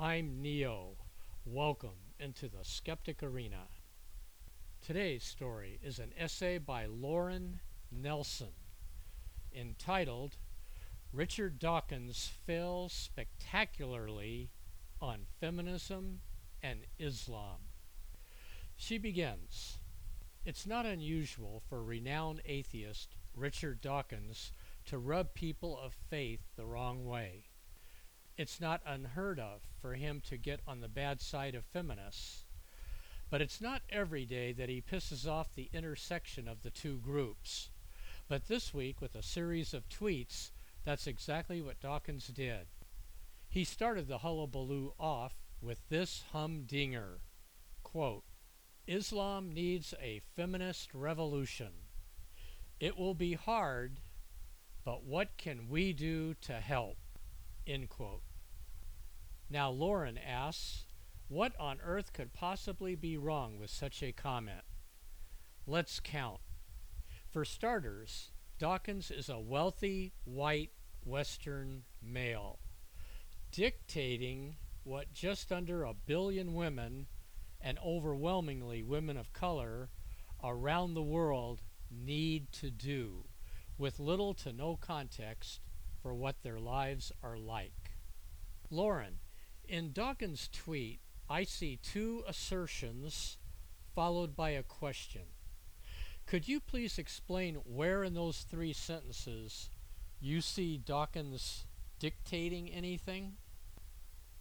I'm Neo. Welcome into the Skeptic Arena. Today's story is an essay by Lauren Nelson entitled Richard Dawkins Fails Spectacularly on Feminism and Islam. She begins It's not unusual for renowned atheist Richard Dawkins to rub people of faith the wrong way. It's not unheard of for him to get on the bad side of feminists. But it's not every day that he pisses off the intersection of the two groups. But this week, with a series of tweets, that's exactly what Dawkins did. He started the hullabaloo off with this humdinger quote, Islam needs a feminist revolution. It will be hard, but what can we do to help? End quote. Now, Lauren asks, what on earth could possibly be wrong with such a comment? Let's count. For starters, Dawkins is a wealthy, white, Western male, dictating what just under a billion women, and overwhelmingly women of color, around the world need to do, with little to no context for what their lives are like. Lauren, in Dawkins' tweet, I see two assertions followed by a question. Could you please explain where in those three sentences you see Dawkins dictating anything?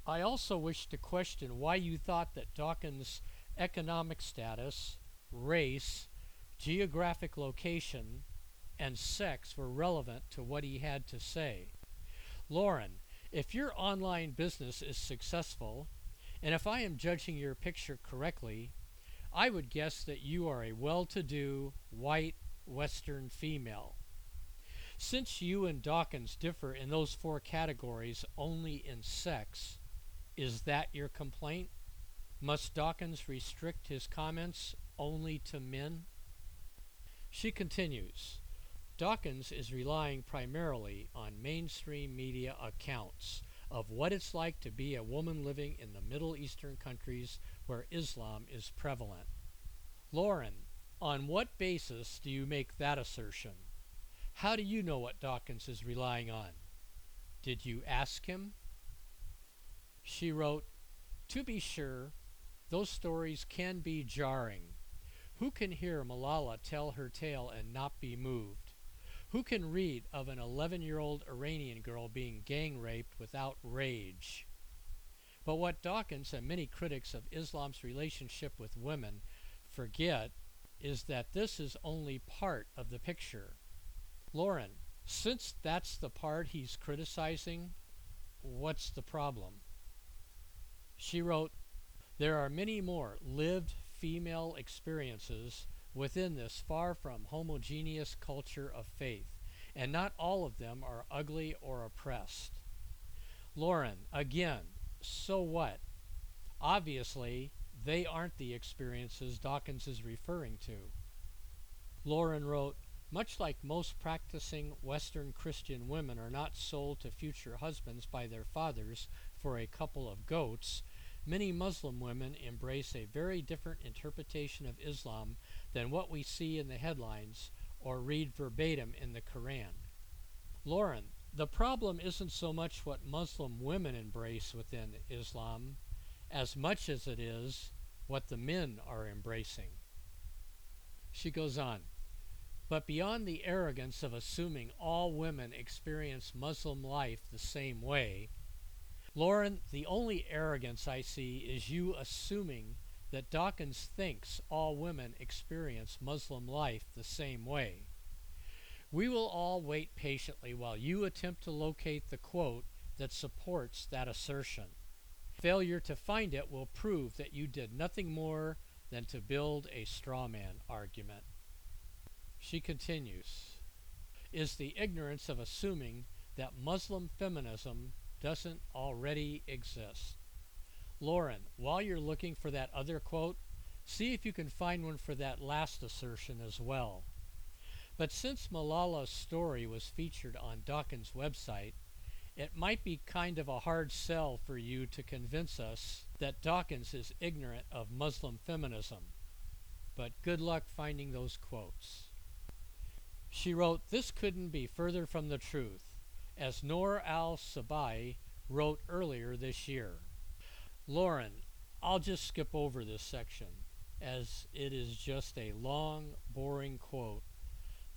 I also wish to question why you thought that Dawkins' economic status, race, geographic location, and sex were relevant to what he had to say. Lauren, if your online business is successful, and if I am judging your picture correctly, I would guess that you are a well to do, white, Western female. Since you and Dawkins differ in those four categories only in sex, is that your complaint? Must Dawkins restrict his comments only to men? She continues Dawkins is relying primarily on mainstream media accounts of what it's like to be a woman living in the Middle Eastern countries where Islam is prevalent. Lauren, on what basis do you make that assertion? How do you know what Dawkins is relying on? Did you ask him? She wrote, To be sure, those stories can be jarring. Who can hear Malala tell her tale and not be moved? Who can read of an 11 year old Iranian girl being gang raped without rage? But what Dawkins and many critics of Islam's relationship with women forget is that this is only part of the picture. Lauren, since that's the part he's criticizing, what's the problem? She wrote, There are many more lived female experiences within this far from homogeneous culture of faith, and not all of them are ugly or oppressed. Lauren, again, so what? Obviously, they aren't the experiences Dawkins is referring to. Lauren wrote, much like most practicing Western Christian women are not sold to future husbands by their fathers for a couple of goats, many Muslim women embrace a very different interpretation of Islam than what we see in the headlines or read verbatim in the Koran. Lauren, the problem isn't so much what Muslim women embrace within Islam as much as it is what the men are embracing. She goes on, but beyond the arrogance of assuming all women experience Muslim life the same way, Lauren, the only arrogance I see is you assuming that Dawkins thinks all women experience Muslim life the same way. We will all wait patiently while you attempt to locate the quote that supports that assertion. Failure to find it will prove that you did nothing more than to build a straw man argument. She continues Is the ignorance of assuming that Muslim feminism doesn't already exist. Lauren, while you're looking for that other quote, see if you can find one for that last assertion as well. But since Malala's story was featured on Dawkins' website, it might be kind of a hard sell for you to convince us that Dawkins is ignorant of Muslim feminism. But good luck finding those quotes. She wrote, This couldn't be further from the truth, as Noor al Sabai wrote earlier this year. Lauren, I'll just skip over this section, as it is just a long, boring quote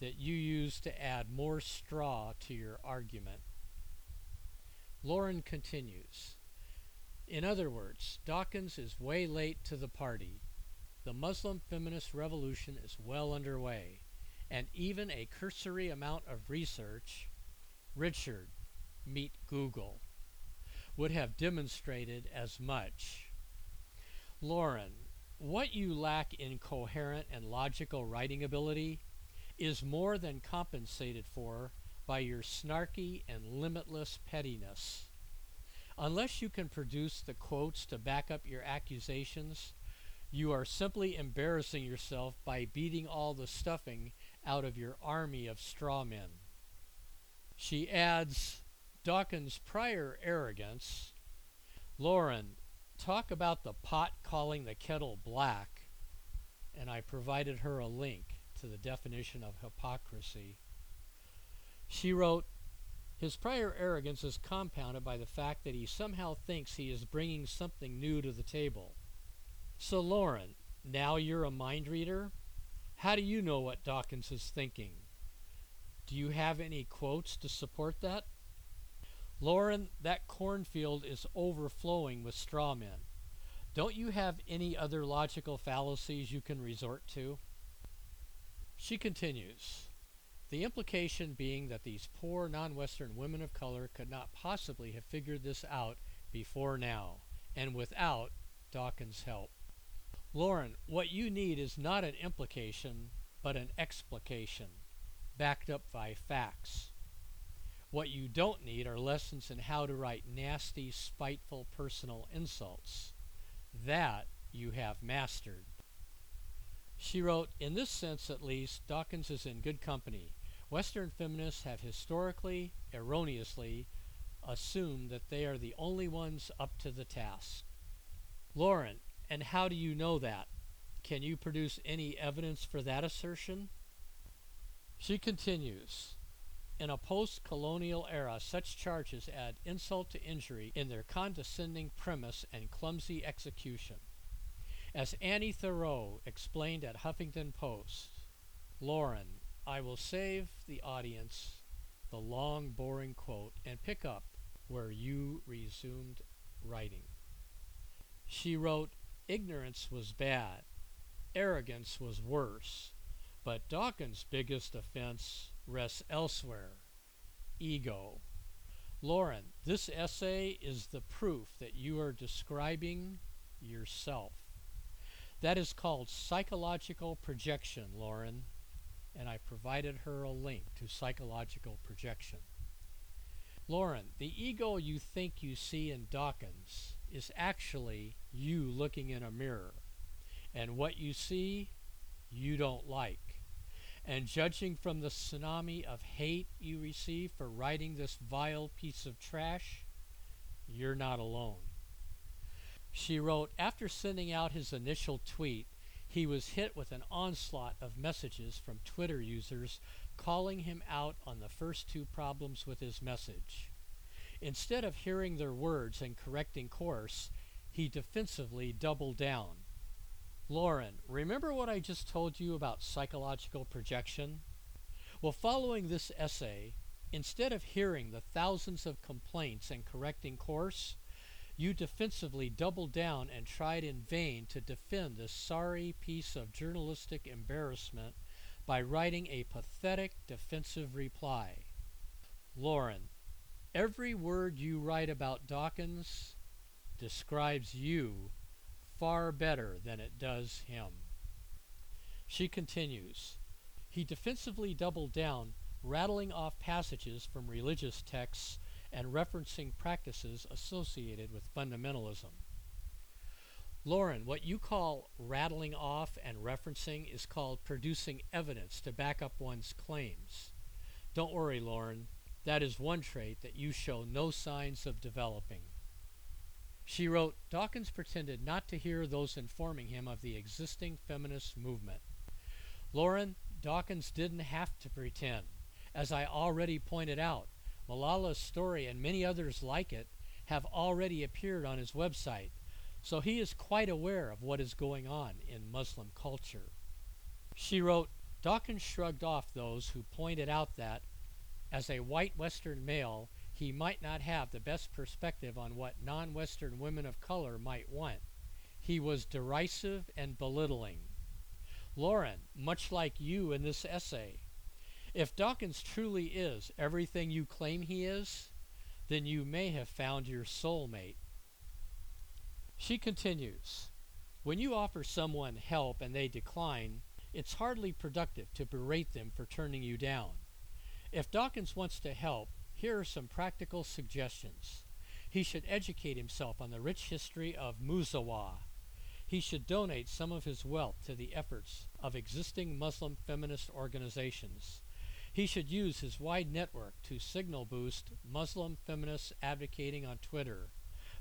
that you use to add more straw to your argument. Lauren continues In other words, Dawkins is way late to the party. The Muslim feminist revolution is well underway, and even a cursory amount of research, Richard, meet Google, would have demonstrated as much. Lauren, what you lack in coherent and logical writing ability is more than compensated for by your snarky and limitless pettiness. Unless you can produce the quotes to back up your accusations, you are simply embarrassing yourself by beating all the stuffing out of your army of straw men. She adds Dawkins' prior arrogance. Lauren, talk about the pot calling the kettle black. And I provided her a link to the definition of hypocrisy. She wrote, His prior arrogance is compounded by the fact that he somehow thinks he is bringing something new to the table. So, Lauren, now you're a mind reader? How do you know what Dawkins is thinking? Do you have any quotes to support that? Lauren, that cornfield is overflowing with straw men. Don't you have any other logical fallacies you can resort to? She continues. The implication being that these poor non Western women of color could not possibly have figured this out before now, and without Dawkins' help. Lauren, what you need is not an implication, but an explication, backed up by facts. What you don't need are lessons in how to write nasty, spiteful personal insults. That you have mastered. She wrote, In this sense at least, Dawkins is in good company. Western feminists have historically, erroneously, assumed that they are the only ones up to the task. Lauren, and how do you know that? Can you produce any evidence for that assertion? She continues In a post colonial era, such charges add insult to injury in their condescending premise and clumsy execution. As Annie Thoreau explained at Huffington Post, Lauren, I will save the audience the long, boring quote and pick up where you resumed writing. She wrote, Ignorance was bad, arrogance was worse, but Dawkins' biggest offense rests elsewhere ego. Lauren, this essay is the proof that you are describing yourself. That is called psychological projection, Lauren and I provided her a link to psychological projection. Lauren, the ego you think you see in Dawkins is actually you looking in a mirror. And what you see, you don't like. And judging from the tsunami of hate you receive for writing this vile piece of trash, you're not alone. She wrote, after sending out his initial tweet, he was hit with an onslaught of messages from Twitter users calling him out on the first two problems with his message. Instead of hearing their words and correcting course, he defensively doubled down. Lauren, remember what I just told you about psychological projection? Well, following this essay, instead of hearing the thousands of complaints and correcting course, you defensively doubled down and tried in vain to defend this sorry piece of journalistic embarrassment by writing a pathetic defensive reply. Lauren, every word you write about Dawkins describes you far better than it does him. She continues, he defensively doubled down, rattling off passages from religious texts and referencing practices associated with fundamentalism. Lauren, what you call rattling off and referencing is called producing evidence to back up one's claims. Don't worry, Lauren, that is one trait that you show no signs of developing. She wrote, Dawkins pretended not to hear those informing him of the existing feminist movement. Lauren, Dawkins didn't have to pretend. As I already pointed out, Malala's story and many others like it have already appeared on his website, so he is quite aware of what is going on in Muslim culture. She wrote, Dawkins shrugged off those who pointed out that, as a white Western male, he might not have the best perspective on what non Western women of color might want. He was derisive and belittling. Lauren, much like you in this essay, if Dawkins truly is everything you claim he is, then you may have found your soulmate. She continues When you offer someone help and they decline, it's hardly productive to berate them for turning you down. If Dawkins wants to help, here are some practical suggestions. He should educate himself on the rich history of Musawa, he should donate some of his wealth to the efforts of existing Muslim feminist organizations. He should use his wide network to signal boost Muslim feminists advocating on Twitter.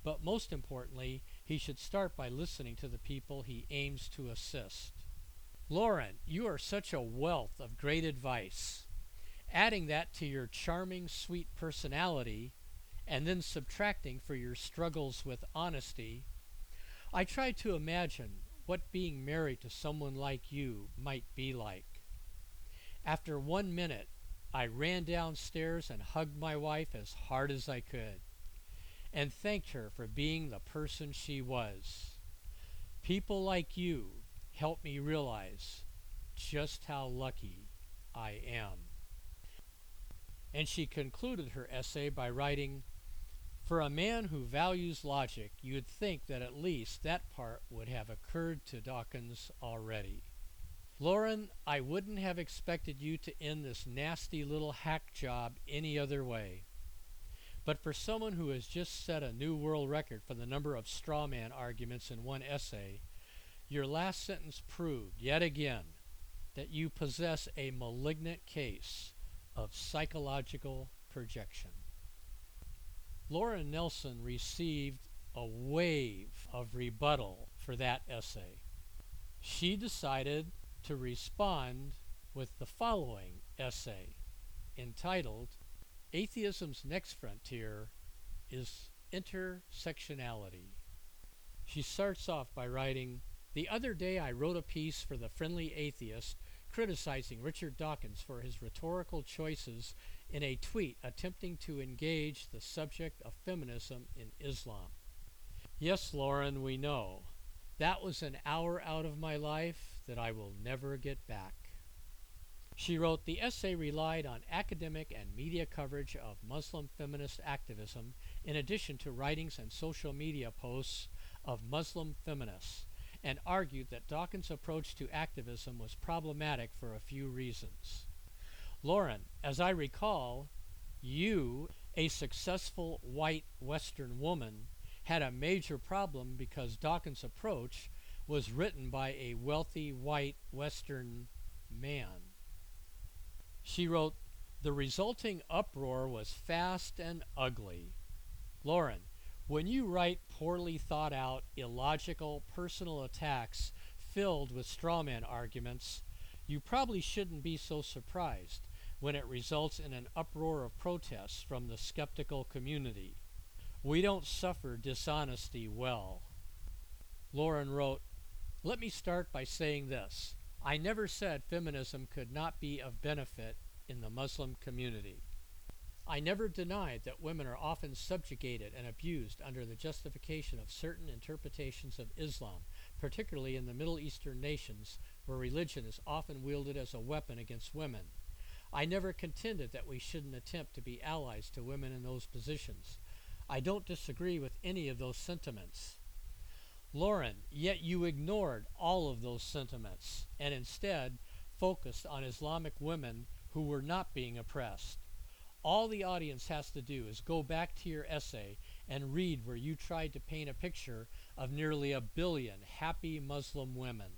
But most importantly, he should start by listening to the people he aims to assist. Lauren, you are such a wealth of great advice. Adding that to your charming, sweet personality, and then subtracting for your struggles with honesty, I try to imagine what being married to someone like you might be like. After one minute, I ran downstairs and hugged my wife as hard as I could and thanked her for being the person she was. People like you help me realize just how lucky I am. And she concluded her essay by writing, for a man who values logic, you'd think that at least that part would have occurred to Dawkins already. Lauren, I wouldn't have expected you to end this nasty little hack job any other way. But for someone who has just set a new world record for the number of straw man arguments in one essay, your last sentence proved yet again that you possess a malignant case of psychological projection. Laura Nelson received a wave of rebuttal for that essay. She decided to respond with the following essay entitled Atheism's Next Frontier is Intersectionality. She starts off by writing The other day I wrote a piece for the Friendly Atheist criticizing Richard Dawkins for his rhetorical choices in a tweet attempting to engage the subject of feminism in Islam. Yes, Lauren, we know. That was an hour out of my life that I will never get back. She wrote the essay relied on academic and media coverage of Muslim feminist activism in addition to writings and social media posts of Muslim feminists and argued that Dawkins' approach to activism was problematic for a few reasons. Lauren, as I recall, you, a successful white Western woman, had a major problem because Dawkins' approach was written by a wealthy white Western man. She wrote, The resulting uproar was fast and ugly. Lauren, when you write poorly thought out, illogical personal attacks filled with strawman arguments, you probably shouldn't be so surprised when it results in an uproar of protests from the skeptical community. We don't suffer dishonesty well. Lauren wrote, Let me start by saying this. I never said feminism could not be of benefit in the Muslim community. I never denied that women are often subjugated and abused under the justification of certain interpretations of Islam, particularly in the Middle Eastern nations where religion is often wielded as a weapon against women. I never contended that we shouldn't attempt to be allies to women in those positions. I don't disagree with any of those sentiments. Lauren, yet you ignored all of those sentiments and instead focused on Islamic women who were not being oppressed. All the audience has to do is go back to your essay and read where you tried to paint a picture of nearly a billion happy Muslim women.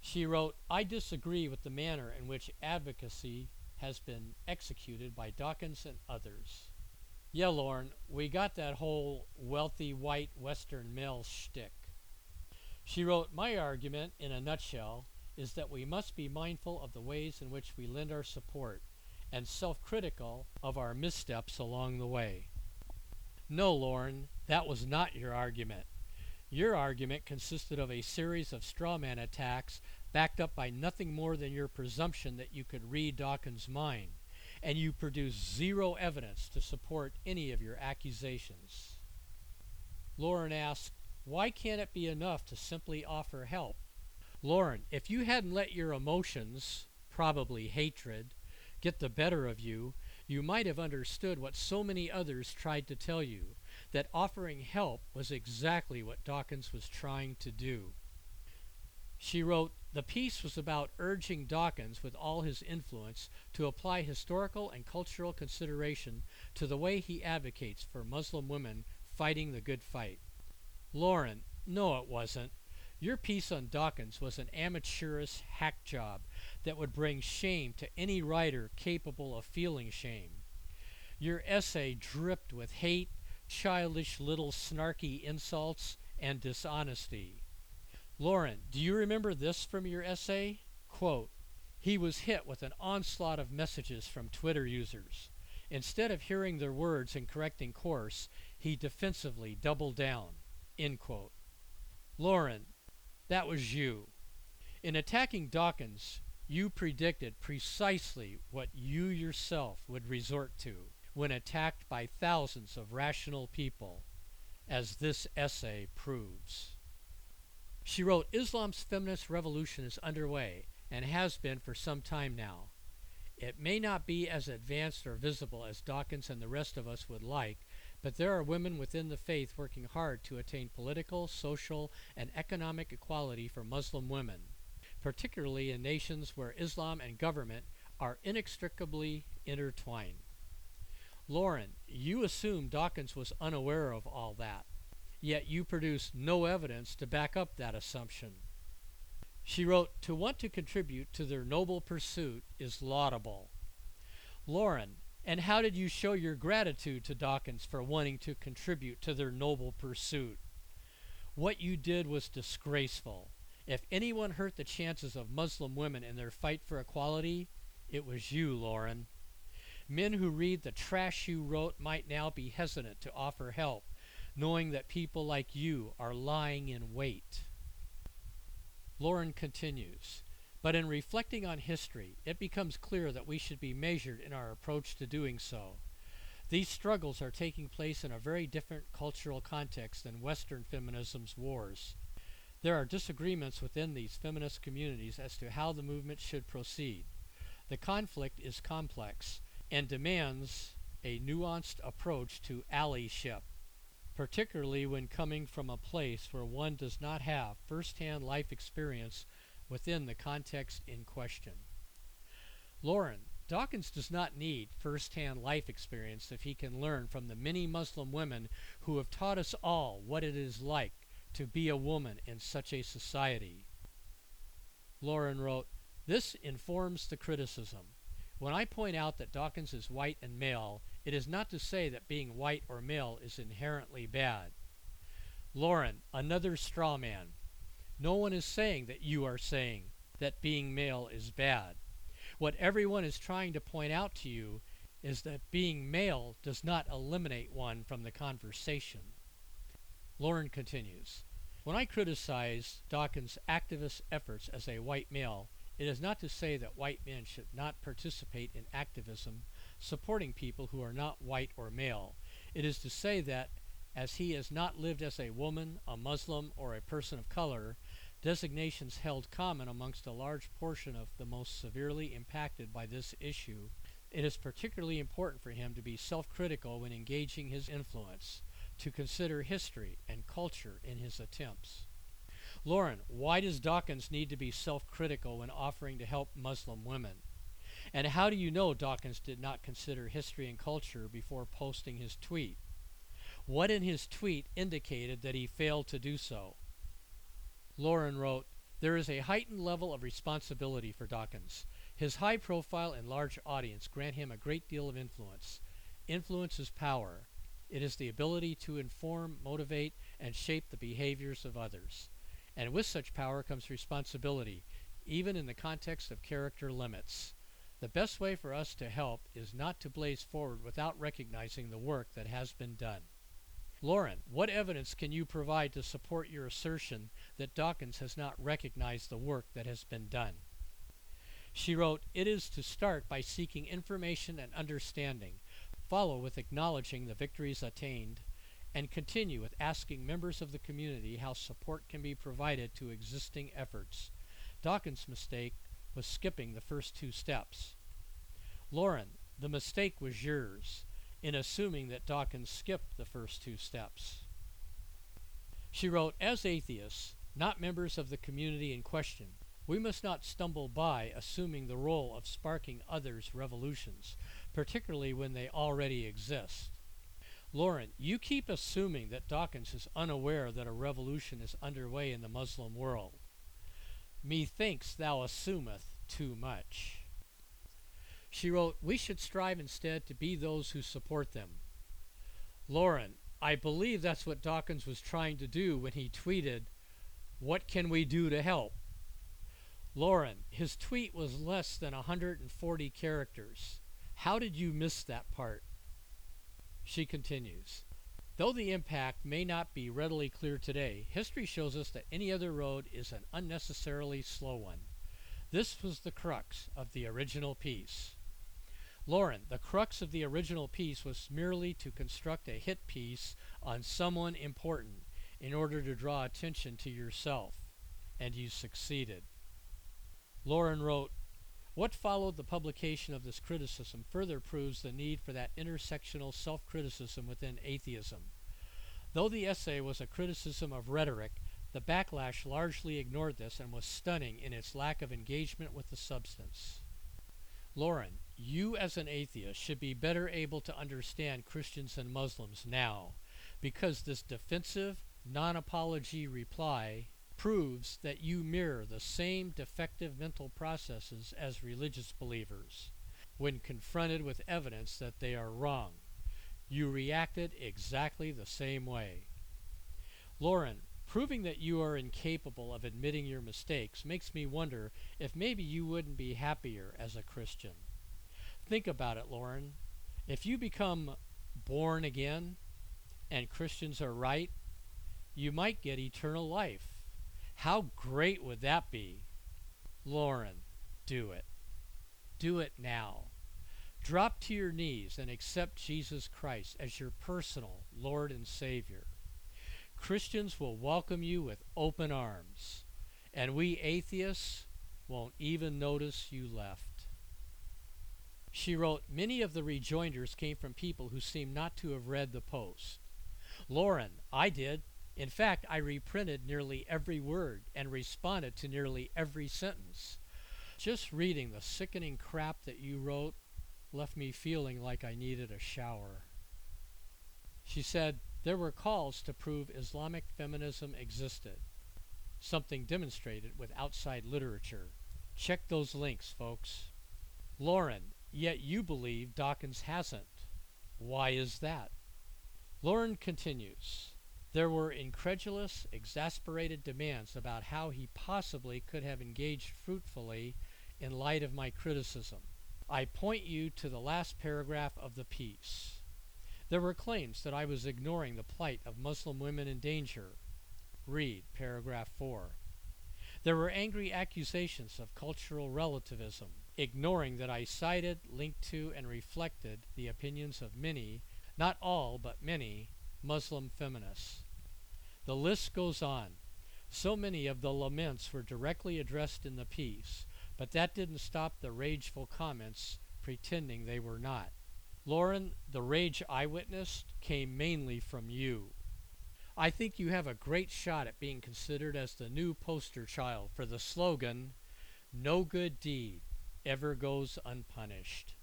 She wrote, I disagree with the manner in which advocacy has been executed by Dawkins and others. Yeah, Lauren, we got that whole wealthy white Western male shtick. She wrote, My argument, in a nutshell, is that we must be mindful of the ways in which we lend our support and self critical of our missteps along the way. No, Lauren, that was not your argument. Your argument consisted of a series of straw man attacks backed up by nothing more than your presumption that you could read Dawkins' mind, and you produced zero evidence to support any of your accusations. Lauren asked, Why can't it be enough to simply offer help? Lauren, if you hadn't let your emotions, probably hatred, get the better of you, you might have understood what so many others tried to tell you that offering help was exactly what Dawkins was trying to do. She wrote, The piece was about urging Dawkins, with all his influence, to apply historical and cultural consideration to the way he advocates for Muslim women fighting the good fight. Lauren, no, it wasn't. Your piece on Dawkins was an amateurish hack job that would bring shame to any writer capable of feeling shame. Your essay dripped with hate, childish little snarky insults, and dishonesty. Lauren, do you remember this from your essay? Quote, he was hit with an onslaught of messages from Twitter users. Instead of hearing their words and correcting course, he defensively doubled down. End quote. Lauren, that was you. In attacking Dawkins, you predicted precisely what you yourself would resort to when attacked by thousands of rational people, as this essay proves. She wrote Islam's feminist revolution is underway and has been for some time now. It may not be as advanced or visible as Dawkins and the rest of us would like, but there are women within the faith working hard to attain political, social, and economic equality for Muslim women particularly in nations where Islam and government are inextricably intertwined. Lauren, you assume Dawkins was unaware of all that, yet you produce no evidence to back up that assumption. She wrote, To want to contribute to their noble pursuit is laudable. Lauren, and how did you show your gratitude to Dawkins for wanting to contribute to their noble pursuit? What you did was disgraceful. If anyone hurt the chances of Muslim women in their fight for equality, it was you, Lauren. Men who read the trash you wrote might now be hesitant to offer help, knowing that people like you are lying in wait. Lauren continues, but in reflecting on history, it becomes clear that we should be measured in our approach to doing so. These struggles are taking place in a very different cultural context than Western feminism's wars. There are disagreements within these feminist communities as to how the movement should proceed. The conflict is complex and demands a nuanced approach to allyship, particularly when coming from a place where one does not have first hand life experience within the context in question. Lauren, Dawkins does not need first hand life experience if he can learn from the many Muslim women who have taught us all what it is like to be a woman in such a society. Lauren wrote, This informs the criticism. When I point out that Dawkins is white and male, it is not to say that being white or male is inherently bad. Lauren, another straw man. No one is saying that you are saying that being male is bad. What everyone is trying to point out to you is that being male does not eliminate one from the conversation. Lauren continues When I criticize Dawkins' activist efforts as a white male, it is not to say that white men should not participate in activism supporting people who are not white or male. It is to say that, as he has not lived as a woman, a Muslim, or a person of color, designations held common amongst a large portion of the most severely impacted by this issue, It is particularly important for him to be self critical when engaging his influence, to consider history and culture in his attempts. Lauren, why does Dawkins need to be self critical when offering to help Muslim women? And how do you know Dawkins did not consider history and culture before posting his tweet? What in his tweet indicated that he failed to do so? Lauren wrote, There is a heightened level of responsibility for Dawkins. His high profile and large audience grant him a great deal of influence. Influence is power. It is the ability to inform, motivate, and shape the behaviors of others. And with such power comes responsibility, even in the context of character limits. The best way for us to help is not to blaze forward without recognizing the work that has been done. Lauren, what evidence can you provide to support your assertion that Dawkins has not recognized the work that has been done? She wrote, It is to start by seeking information and understanding, follow with acknowledging the victories attained, and continue with asking members of the community how support can be provided to existing efforts. Dawkins' mistake was skipping the first two steps. Lauren, the mistake was yours in assuming that Dawkins skipped the first two steps. She wrote, As atheists, not members of the community in question, we must not stumble by assuming the role of sparking others' revolutions, particularly when they already exist. Lauren, you keep assuming that Dawkins is unaware that a revolution is underway in the Muslim world. Methinks thou assumeth too much. She wrote, We should strive instead to be those who support them. Lauren, I believe that's what Dawkins was trying to do when he tweeted, What can we do to help? Lauren, his tweet was less than 140 characters. How did you miss that part? She continues, Though the impact may not be readily clear today, history shows us that any other road is an unnecessarily slow one. This was the crux of the original piece. Lauren, the crux of the original piece was merely to construct a hit piece on someone important in order to draw attention to yourself, and you succeeded. Lauren wrote, What followed the publication of this criticism further proves the need for that intersectional self criticism within atheism. Though the essay was a criticism of rhetoric, the backlash largely ignored this and was stunning in its lack of engagement with the substance. Lauren, you as an atheist should be better able to understand Christians and Muslims now because this defensive, non apology reply proves that you mirror the same defective mental processes as religious believers. When confronted with evidence that they are wrong, you reacted exactly the same way. Lauren, proving that you are incapable of admitting your mistakes makes me wonder if maybe you wouldn't be happier as a Christian. Think about it, Lauren. If you become born again and Christians are right, you might get eternal life. How great would that be? Lauren, do it. Do it now. Drop to your knees and accept Jesus Christ as your personal Lord and Savior. Christians will welcome you with open arms, and we atheists won't even notice you left. She wrote, Many of the rejoinders came from people who seemed not to have read the post. Lauren, I did. In fact, I reprinted nearly every word and responded to nearly every sentence. Just reading the sickening crap that you wrote left me feeling like I needed a shower. She said, There were calls to prove Islamic feminism existed, something demonstrated with outside literature. Check those links, folks. Lauren, Yet you believe Dawkins hasn't. Why is that? Lauren continues. There were incredulous, exasperated demands about how he possibly could have engaged fruitfully in light of my criticism. I point you to the last paragraph of the piece. There were claims that I was ignoring the plight of Muslim women in danger. Read paragraph 4. There were angry accusations of cultural relativism ignoring that I cited, linked to, and reflected the opinions of many, not all, but many, Muslim feminists. The list goes on. So many of the laments were directly addressed in the piece, but that didn't stop the rageful comments pretending they were not. Lauren, the rage I witnessed came mainly from you. I think you have a great shot at being considered as the new poster child for the slogan, No good deed ever goes unpunished.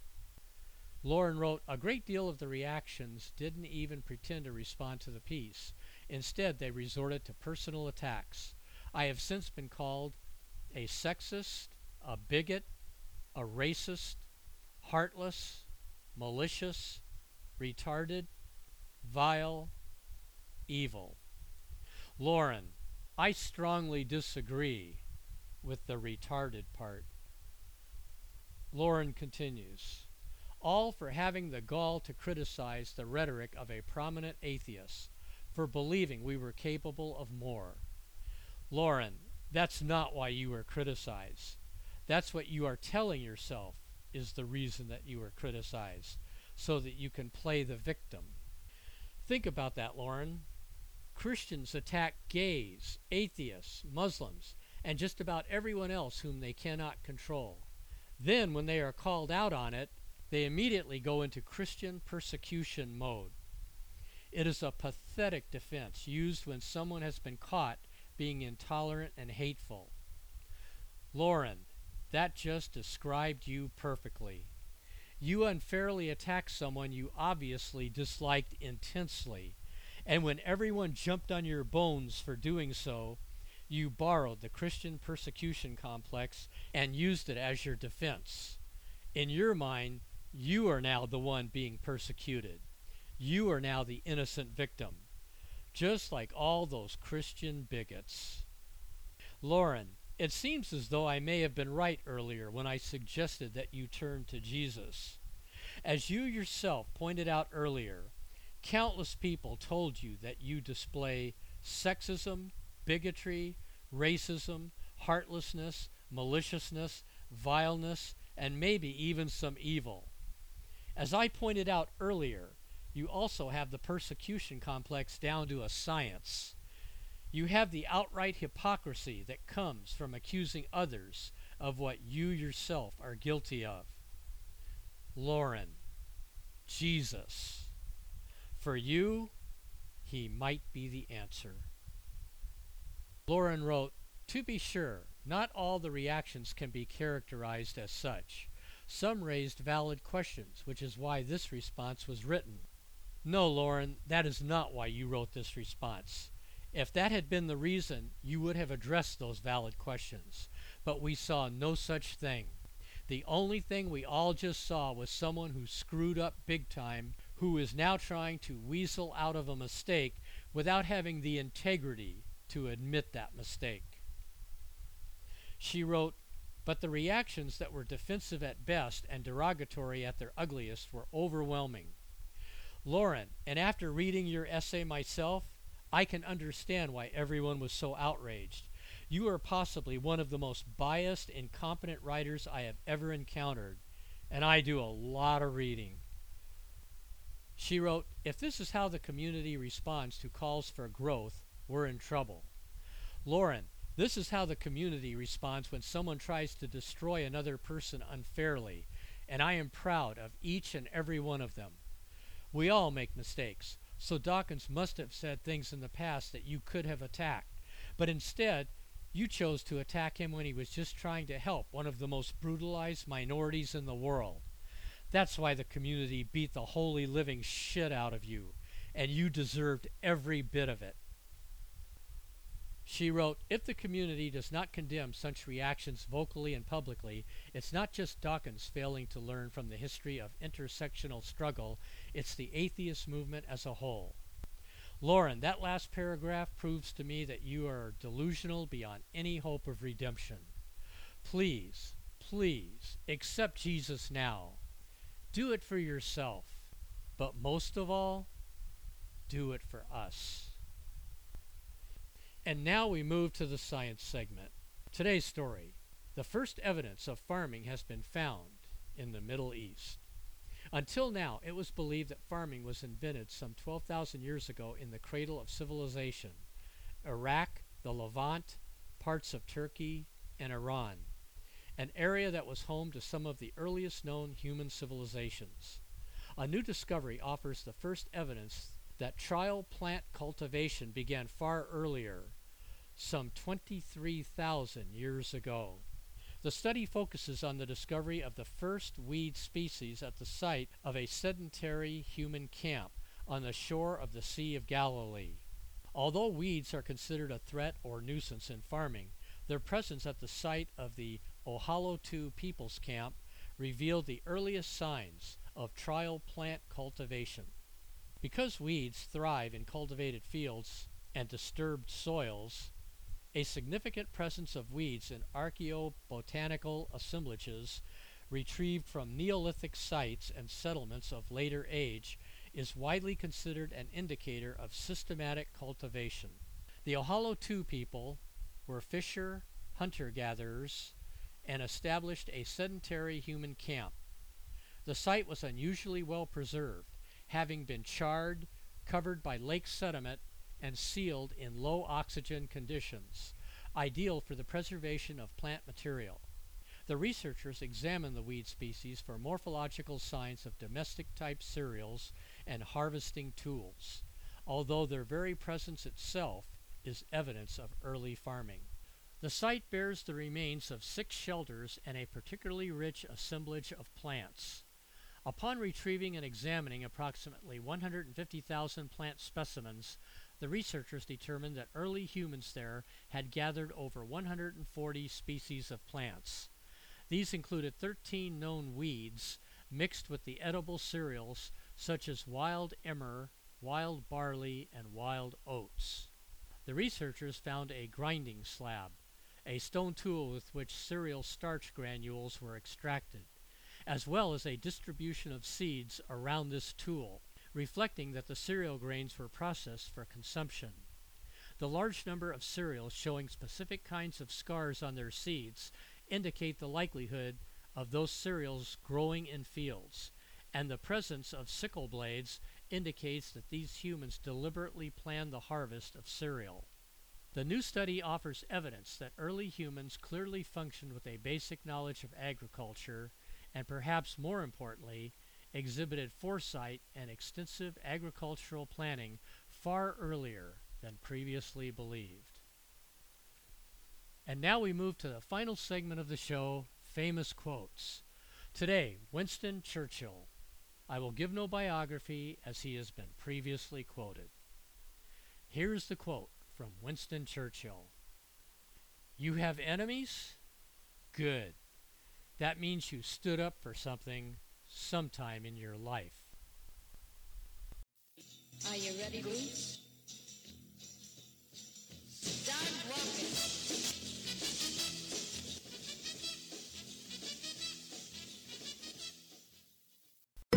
Lauren wrote, A great deal of the reactions didn't even pretend to respond to the piece. Instead, they resorted to personal attacks. I have since been called a sexist, a bigot, a racist, heartless, malicious, retarded, vile, evil. Lauren, I strongly disagree with the retarded part. Lauren continues, all for having the gall to criticize the rhetoric of a prominent atheist, for believing we were capable of more. Lauren, that's not why you were criticized. That's what you are telling yourself is the reason that you were criticized, so that you can play the victim. Think about that, Lauren. Christians attack gays, atheists, Muslims, and just about everyone else whom they cannot control. Then, when they are called out on it, they immediately go into Christian persecution mode. It is a pathetic defense used when someone has been caught being intolerant and hateful. Lauren, that just described you perfectly. You unfairly attacked someone you obviously disliked intensely, and when everyone jumped on your bones for doing so, you borrowed the Christian persecution complex and used it as your defense. In your mind, you are now the one being persecuted. You are now the innocent victim, just like all those Christian bigots. Lauren, it seems as though I may have been right earlier when I suggested that you turn to Jesus. As you yourself pointed out earlier, countless people told you that you display sexism, bigotry, racism, heartlessness, maliciousness, vileness, and maybe even some evil. As I pointed out earlier, you also have the persecution complex down to a science. You have the outright hypocrisy that comes from accusing others of what you yourself are guilty of. Lauren, Jesus. For you, he might be the answer. Lauren wrote, To be sure, not all the reactions can be characterized as such. Some raised valid questions, which is why this response was written. No, Lauren, that is not why you wrote this response. If that had been the reason, you would have addressed those valid questions. But we saw no such thing. The only thing we all just saw was someone who screwed up big time, who is now trying to weasel out of a mistake without having the integrity to admit that mistake. She wrote, but the reactions that were defensive at best and derogatory at their ugliest were overwhelming. Lauren, and after reading your essay myself, I can understand why everyone was so outraged. You are possibly one of the most biased, incompetent writers I have ever encountered, and I do a lot of reading. She wrote, If this is how the community responds to calls for growth, we're in trouble. Lauren, this is how the community responds when someone tries to destroy another person unfairly, and I am proud of each and every one of them. We all make mistakes, so Dawkins must have said things in the past that you could have attacked, but instead, you chose to attack him when he was just trying to help one of the most brutalized minorities in the world. That's why the community beat the holy living shit out of you, and you deserved every bit of it. She wrote, If the community does not condemn such reactions vocally and publicly, it's not just Dawkins failing to learn from the history of intersectional struggle, it's the atheist movement as a whole. Lauren, that last paragraph proves to me that you are delusional beyond any hope of redemption. Please, please, accept Jesus now. Do it for yourself. But most of all, do it for us. And now we move to the science segment. Today's story The first evidence of farming has been found in the Middle East. Until now, it was believed that farming was invented some 12,000 years ago in the cradle of civilization Iraq, the Levant, parts of Turkey, and Iran. an area that was home to some of the earliest known human civilizations. A new discovery offers the first evidence that trial plant cultivation began far earlier, some 23,000 years ago. The study focuses on the discovery of the first weed species at the site of a sedentary human camp on the shore of the Sea of Galilee. Although weeds are considered a threat or nuisance in farming, their presence at the site of the Ohalo II People's Camp revealed the earliest signs of trial plant cultivation. Because weeds thrive in cultivated fields and disturbed soils, a significant presence of weeds in archaeobotanical assemblages retrieved from Neolithic sites and settlements of later age is widely considered an indicator of systematic cultivation. The Ohalo people were fisher hunter gatherers and established a sedentary human camp. The site was unusually well preserved, having been charred, covered by lake sediment, and sealed in low oxygen conditions, ideal for the preservation of plant material. The researchers examined the weed species for morphological signs of domestic type cereals and harvesting tools, although their very presence itself is evidence of early farming. The site bears the remains of six shelters and a particularly rich assemblage of plants. Upon retrieving and examining approximately 150,000 plant specimens, the researchers determined that early humans there had gathered over 140 species of plants. These included 13 known weeds mixed with the edible cereals such as wild emmer, wild barley, and wild oats. The researchers found a grinding slab, a stone tool with which cereal starch granules were extracted, as well as a distribution of seeds around this tool, reflecting that the cereal grains were processed for consumption. The large number of cereals showing specific kinds of scars on their seeds indicate the likelihood of those cereals growing in fields, and the presence of sickle blades indicates that these humans deliberately planned the harvest of cereal. The new study offers evidence that early humans clearly functioned with a basic knowledge of agriculture and, perhaps more importantly, exhibited foresight and extensive agricultural planning far earlier than previously believed. And now we move to the final segment of the show famous quotes. Today, Winston Churchill. I will give no biography as he has been previously quoted. Here's the quote from Winston Churchill You have enemies? Good. That means you stood up for something sometime in your life. Are you ready, Bruce? Start walking.